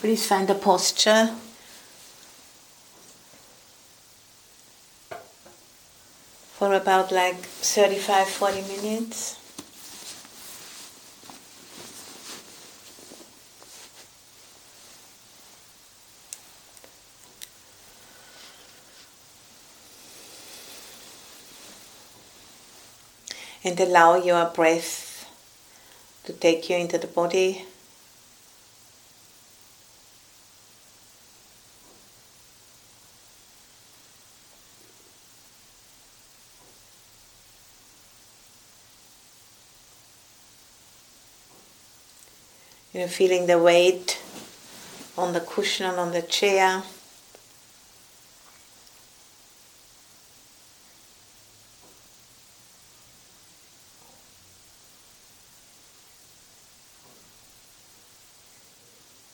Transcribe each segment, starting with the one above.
Please find a posture. For about like 35 40 minutes. And allow your breath to take you into the body. You know, feeling the weight on the cushion and on the chair.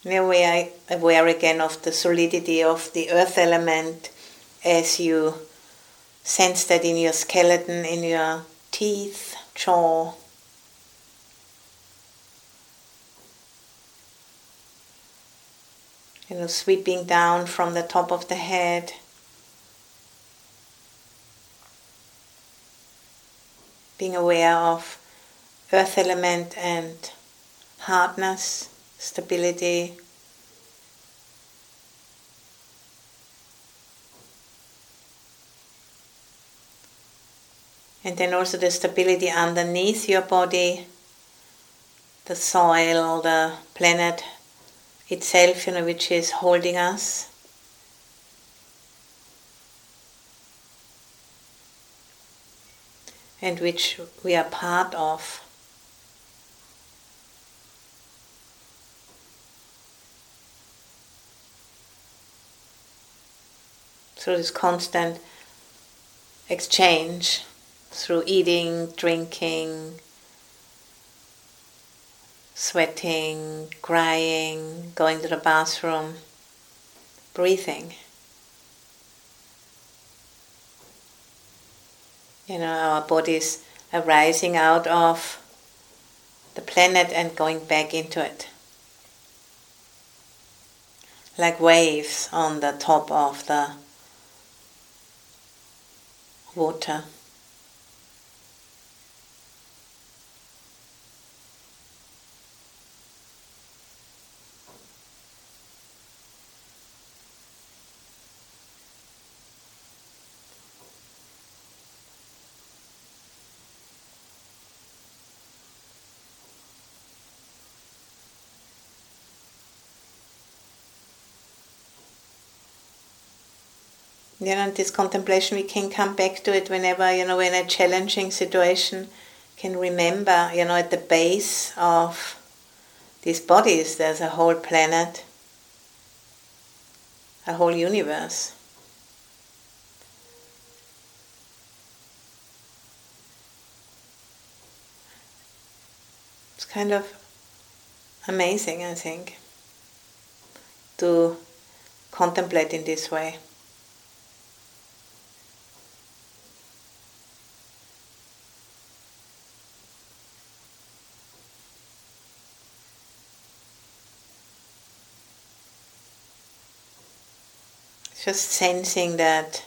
aware, aware again of the solidity of the earth element as you sense that in your skeleton, in your teeth, jaw. You know, sweeping down from the top of the head. Being aware of earth element and hardness stability. And then also the stability underneath your body, the soil, the planet itself, you know, which is holding us. And which we are part of. through this constant exchange, through eating, drinking, sweating, crying, going to the bathroom, breathing. You know, our bodies are rising out of the planet and going back into it. Like waves on the top of the water. You know, this contemplation, we can come back to it whenever, you know, in a challenging situation, can remember, you know, at the base of these bodies, there's a whole planet, a whole universe. It's kind of amazing, I think, to contemplate in this way. Just sensing that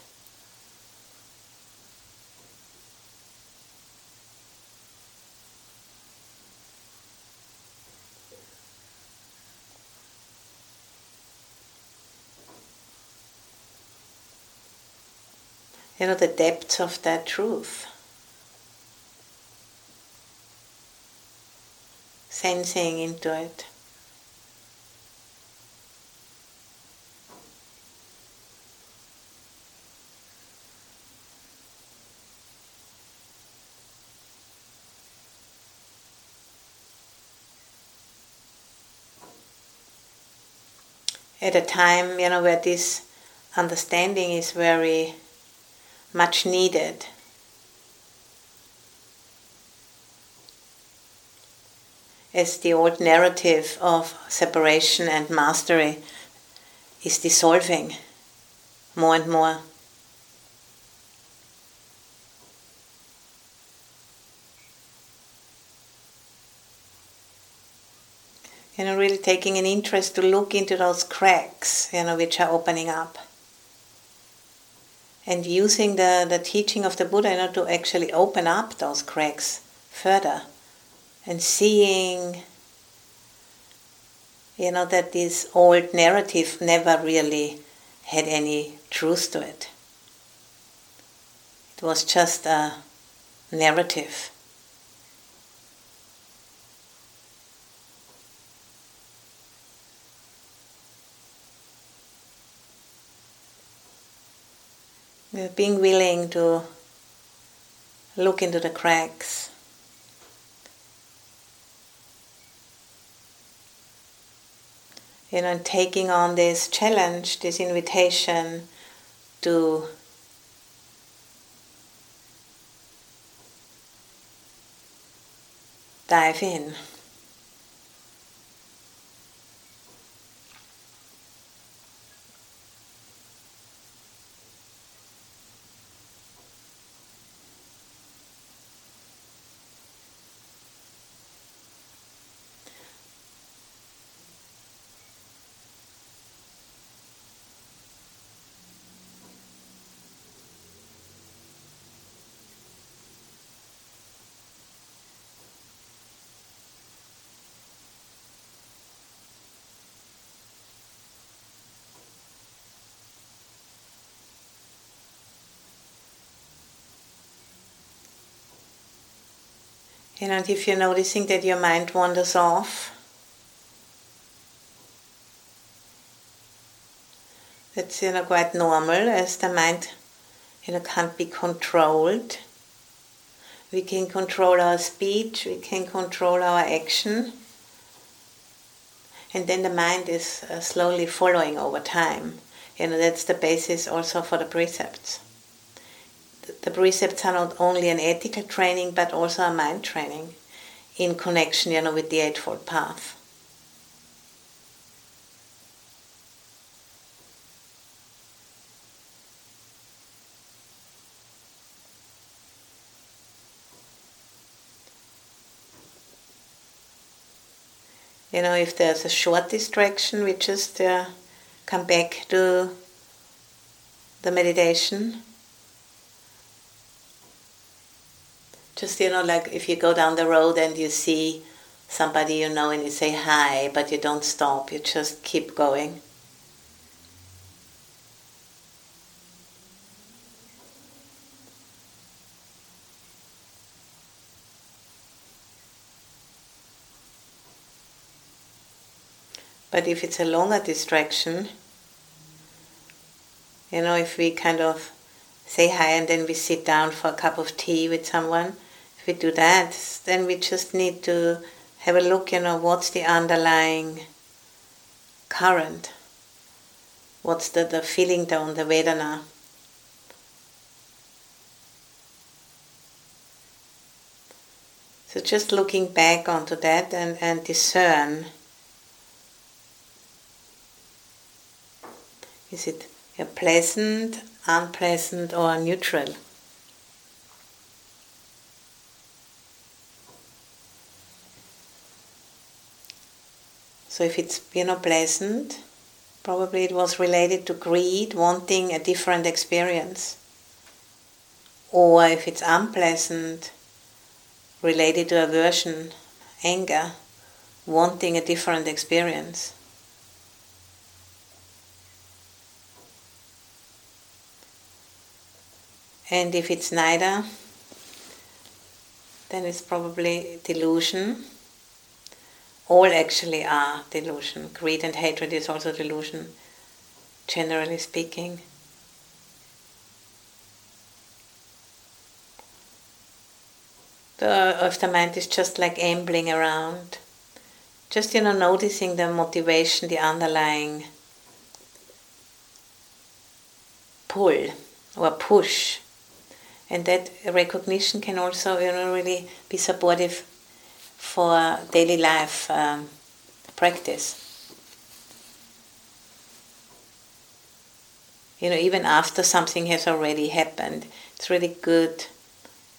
you know the depths of that truth. Sensing into it at a time you know where this understanding is very much needed as the old narrative of separation and mastery is dissolving more and more. Really taking an interest to look into those cracks, you know, which are opening up. And using the, the teaching of the Buddha, you know, to actually open up those cracks further. And seeing, you know, that this old narrative never really had any truth to it. It was just a narrative. Being willing to look into the cracks. You know, taking on this challenge, this invitation to dive in. You know, and if you're noticing that your mind wanders off, that's you know quite normal as the mind you know can't be controlled. We can control our speech, we can control our action, and then the mind is uh, slowly following over time. You know, that's the basis also for the precepts the precepts are not only an ethical training but also a mind training in connection you know with the eightfold path. You know if there's a short distraction we just uh, come back to the meditation Just, you know, like if you go down the road and you see somebody you know and you say hi, but you don't stop, you just keep going. But if it's a longer distraction, you know, if we kind of say hi and then we sit down for a cup of tea with someone, we do that, then we just need to have a look, you know, what's the underlying current? What's the, the feeling down the Vedana? So just looking back onto that and, and discern. Is it a pleasant, unpleasant, or neutral? So if it's you know pleasant, probably it was related to greed, wanting a different experience. Or if it's unpleasant, related to aversion, anger, wanting a different experience. And if it's neither, then it's probably delusion all actually are delusion. Greed and hatred is also delusion, generally speaking. The of the mind is just like ambling around, just you know noticing the motivation, the underlying pull or push, and that recognition can also you know really be supportive for daily life um, practice. You know, even after something has already happened, it's really good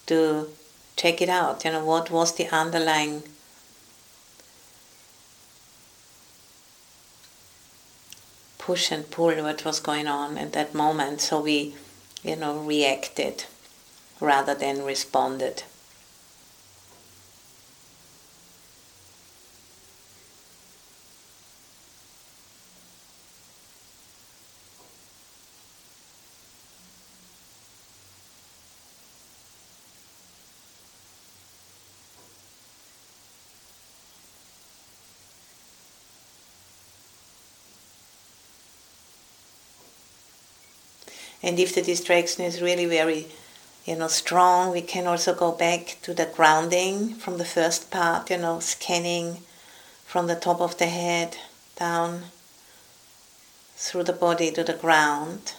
to check it out. You know, what was the underlying push and pull what was going on at that moment. So we, you know, reacted rather than responded. And if the distraction is really very, you know, strong, we can also go back to the grounding from the first part, you know, scanning from the top of the head down through the body to the ground.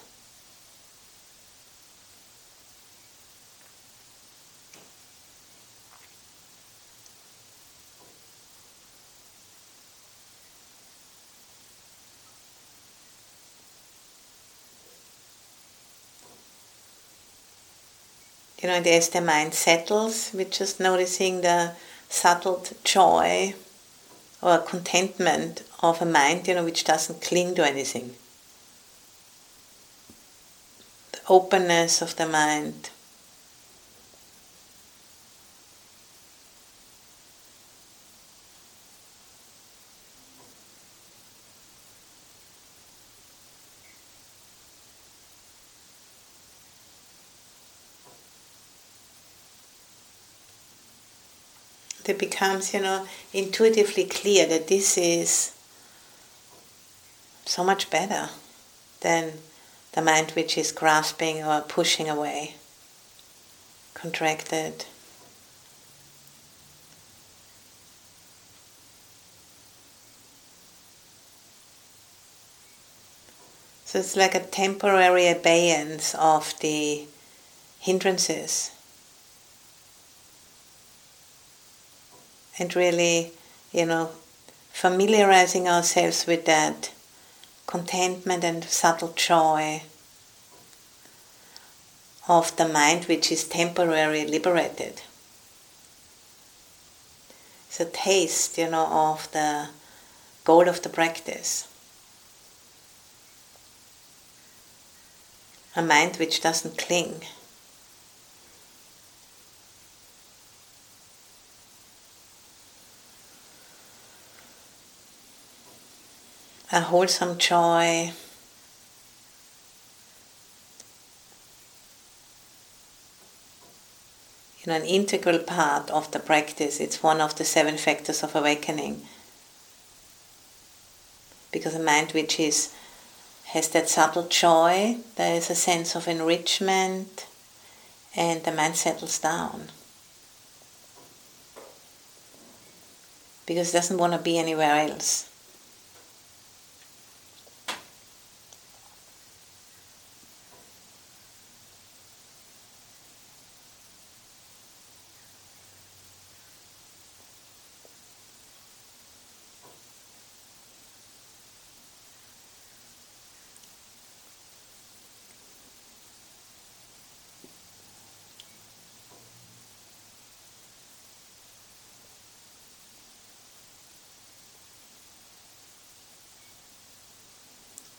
You know, as the mind settles, we're just noticing the subtle joy or contentment of a mind, you know, which doesn't cling to anything. The openness of the mind. It becomes, you know, intuitively clear that this is so much better than the mind which is grasping or pushing away, contracted. So it's like a temporary abeyance of the hindrances. And really, you know, familiarizing ourselves with that contentment and subtle joy of the mind which is temporarily liberated. It's a taste, you know, of the goal of the practice. A mind which doesn't cling. A wholesome joy. You know, an integral part of the practice. It's one of the seven factors of awakening. Because a mind which is has that subtle joy, there is a sense of enrichment, and the mind settles down. Because it doesn't want to be anywhere else.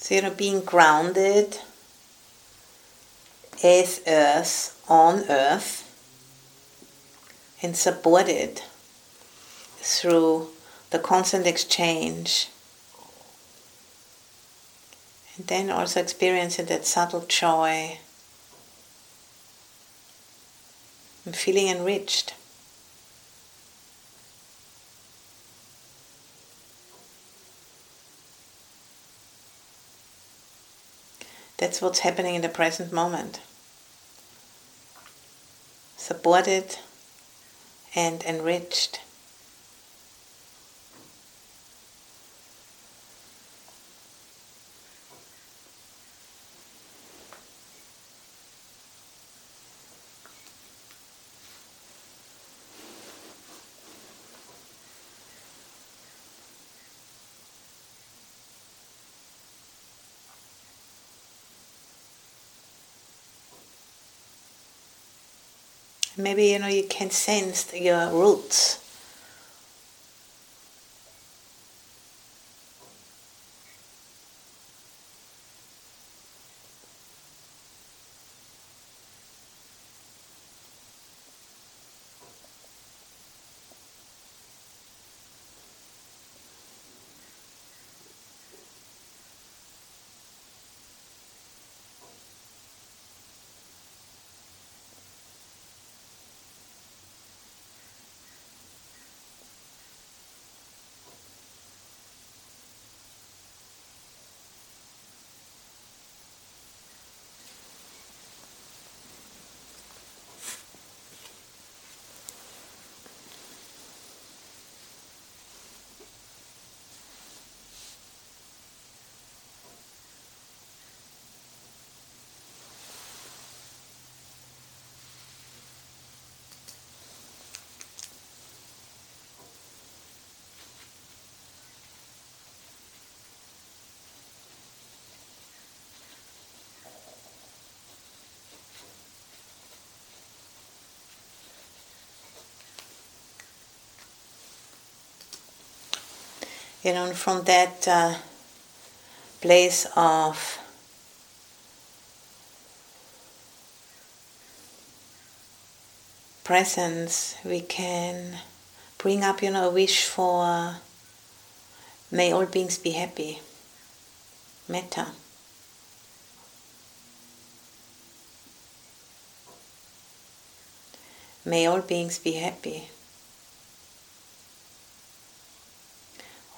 So, you know, being grounded as earth, on earth, and supported through the constant exchange. And then also experiencing that subtle joy and feeling enriched. That's what's happening in the present moment. Supported and enriched. Maybe you know you can sense your roots. You know, from that uh, place of presence, we can bring up, you know, a wish for may all beings be happy. Metta. May all beings be happy.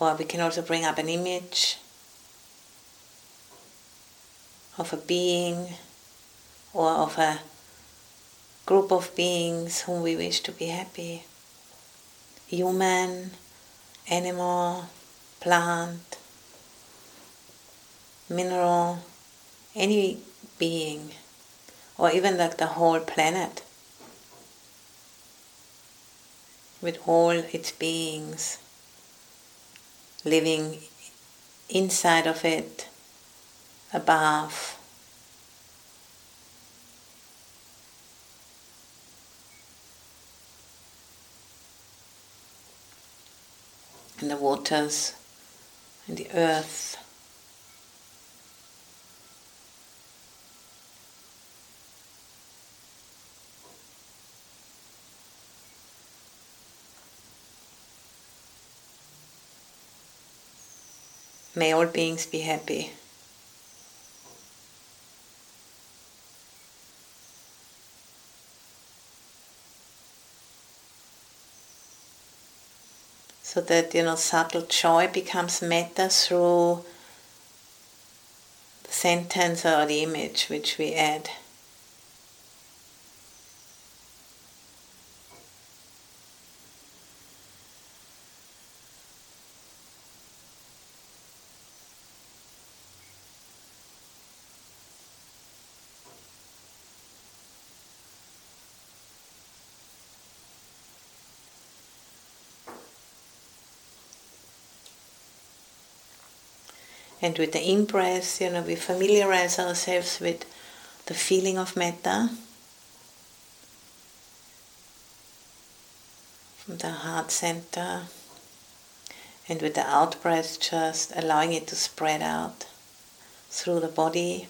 Or we can also bring up an image of a being or of a group of beings whom we wish to be happy. Human, animal, plant, mineral, any being, or even like the whole planet with all its beings living inside of it, above. In the waters, in the earth. May all beings be happy. So that you know subtle joy becomes metta through the sentence or the image which we add. And with the in breath, you know, we familiarize ourselves with the feeling of metta. From the heart center. And with the out breath, just allowing it to spread out through the body.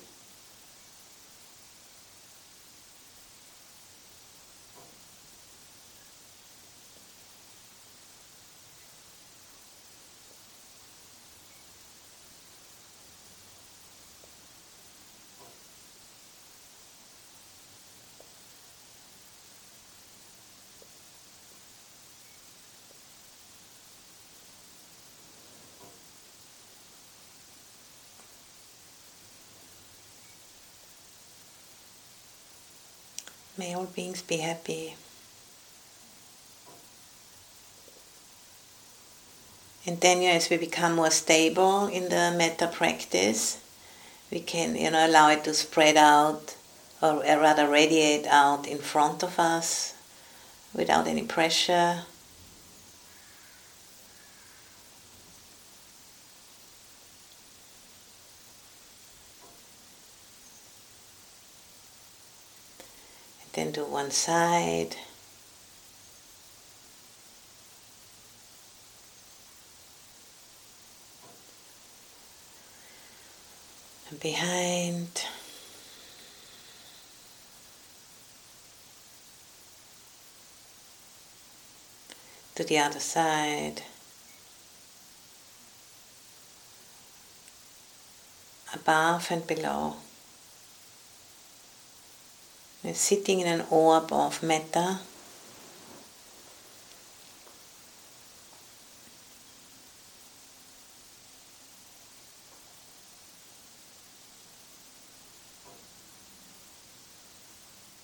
May all beings be happy. And then, you know, as we become more stable in the metta practice, we can, you know, allow it to spread out, or rather radiate out in front of us, without any pressure. then to one side. And behind. To the other side. Above and below. Sitting in an orb of metta.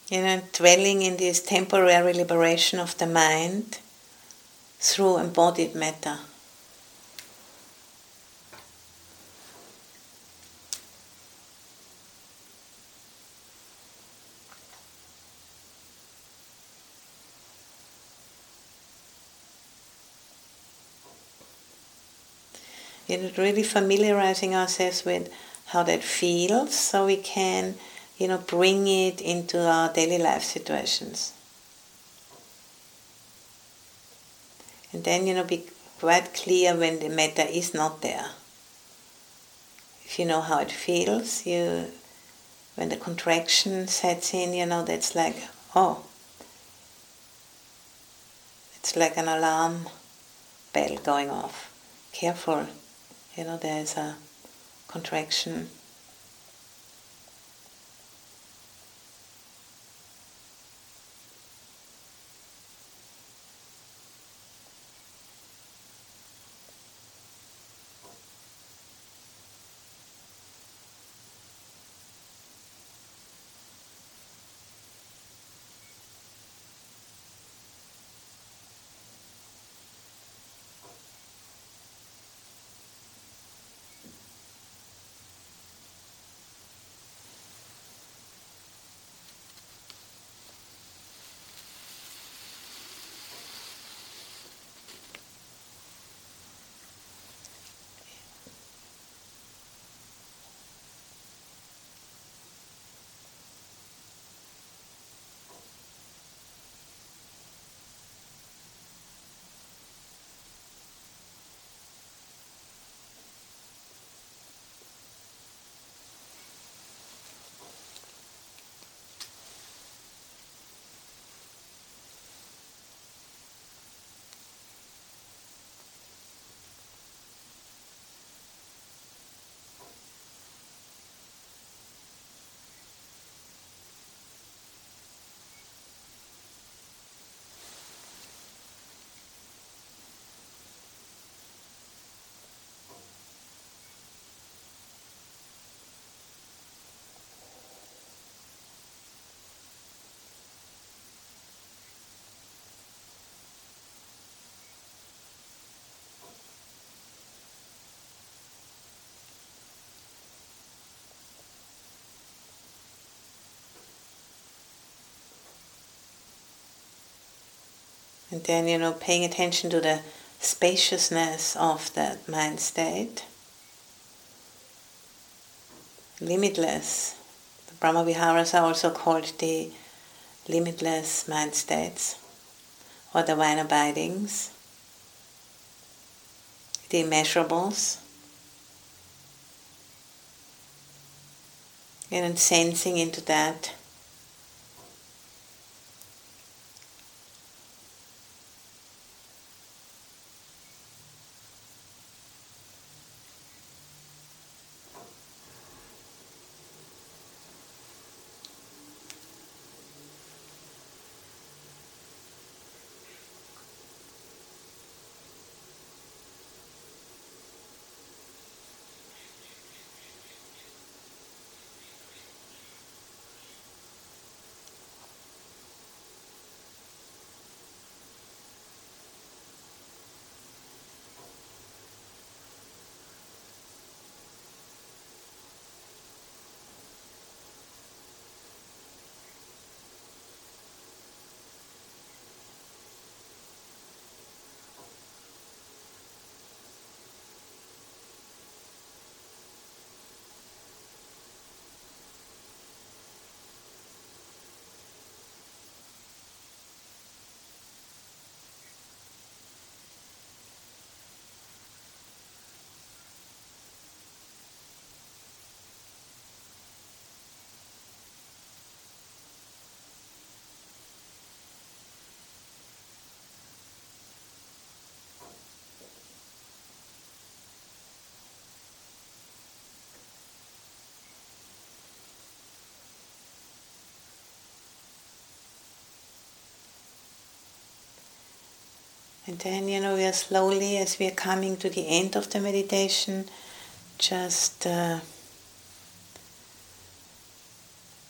You know, dwelling in this temporary liberation of the mind through embodied metta. Really familiarizing ourselves with how that feels so we can, you know, bring it into our daily life situations. And then, you know, be, quite clear when the metta is not there. If you know how it feels, you when the contraction sets in, you know that's like oh it's like an alarm bell going off. Careful, you know there's a contraction And then, you know, paying attention to the spaciousness of that mind state. Limitless. The Brahma Viharas are also called the limitless mind states or the divine abidings, the immeasurables. And sensing into that And then, you know, we are slowly, as we are coming to the end of the meditation, just uh,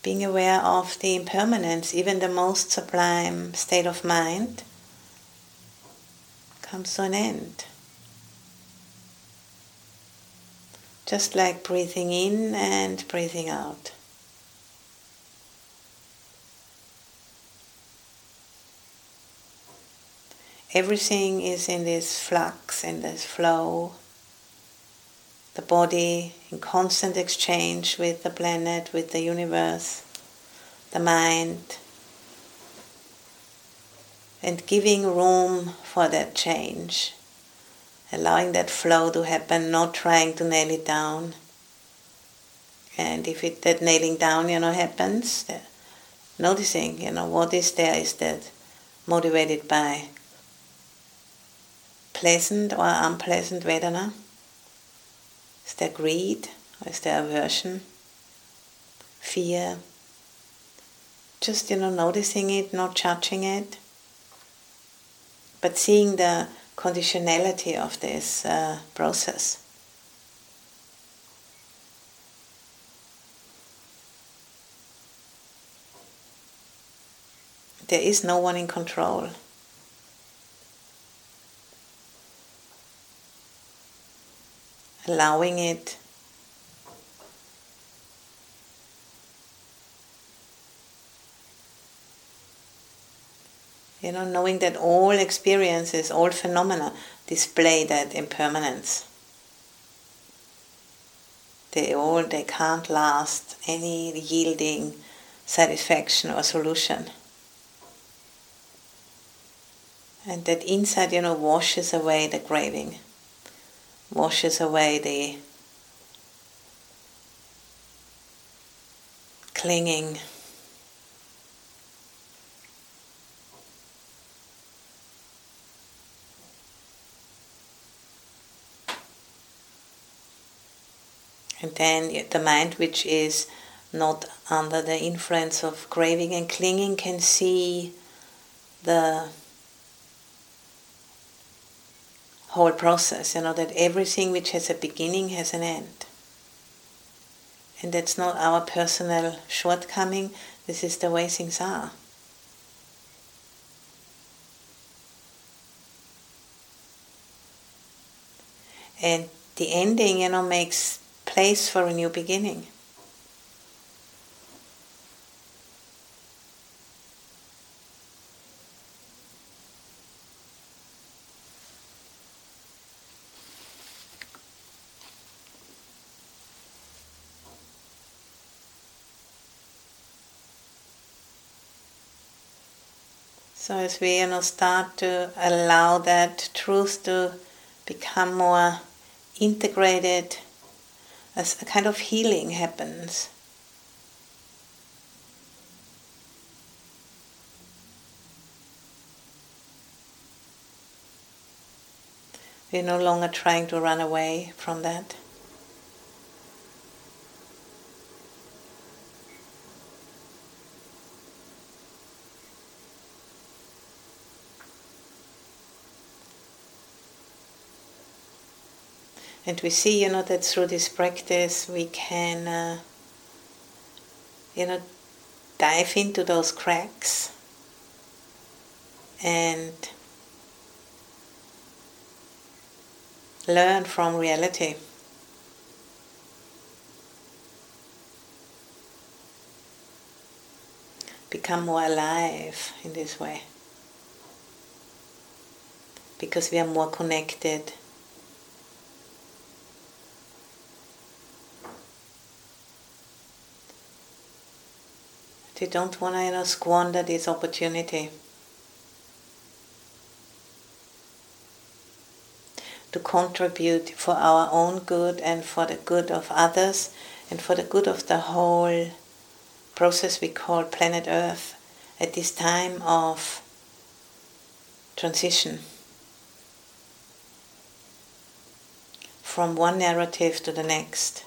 being aware of the impermanence, even the most sublime state of mind comes to an end. Just like breathing in and breathing out. Everything is in this flux, in this flow. The body in constant exchange with the planet, with the universe, the mind, and giving room for that change, allowing that flow to happen, not trying to nail it down. And if it, that nailing down, you know, happens, noticing, you know, what is there, is that motivated by pleasant or unpleasant Vedana? Is there greed or is there aversion? Fear? Just, you know, noticing it, not judging it, but seeing the conditionality of this uh, process. There is no one in control. Allowing it. You know, knowing that all experiences, all phenomena display that impermanence. They all they can't last any yielding satisfaction or solution and that inside, you know, washes away the craving, washes away the clinging. And then the mind, which is not under the influence of craving and clinging, can see the whole process, you know, that everything which has a beginning has an end. And that's not our personal shortcoming, this is the way things are. And the ending, you know, makes place for a new beginning. So as we you know start to allow that truth to become more integrated, as a kind of healing happens. We're no longer trying to run away from that. And we see, you know, that through this practice we can, uh, you know, dive into those cracks and learn from reality. Become more alive in this way because we are more connected They don't want to you know, squander this opportunity. To contribute for our own good and for the good of others and for the good of the whole process we call planet Earth at this time of transition from one narrative to the next.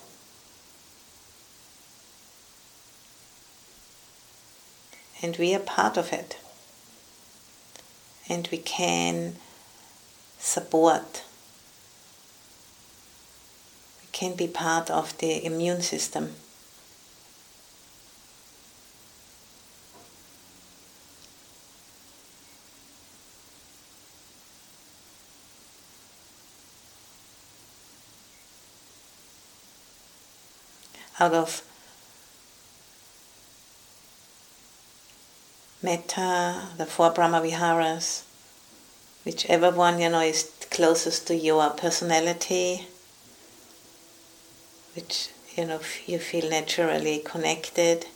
And we are part of it. And we can support. We can be part of the immune system. Out of metta, the four Brahma Viharas, whichever one you know is closest to your personality, which you know you feel naturally connected.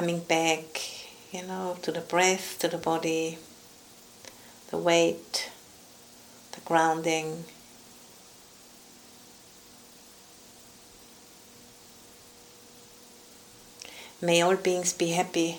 Coming back, you know, to the breath, to the body, the weight, the grounding. May all beings be happy.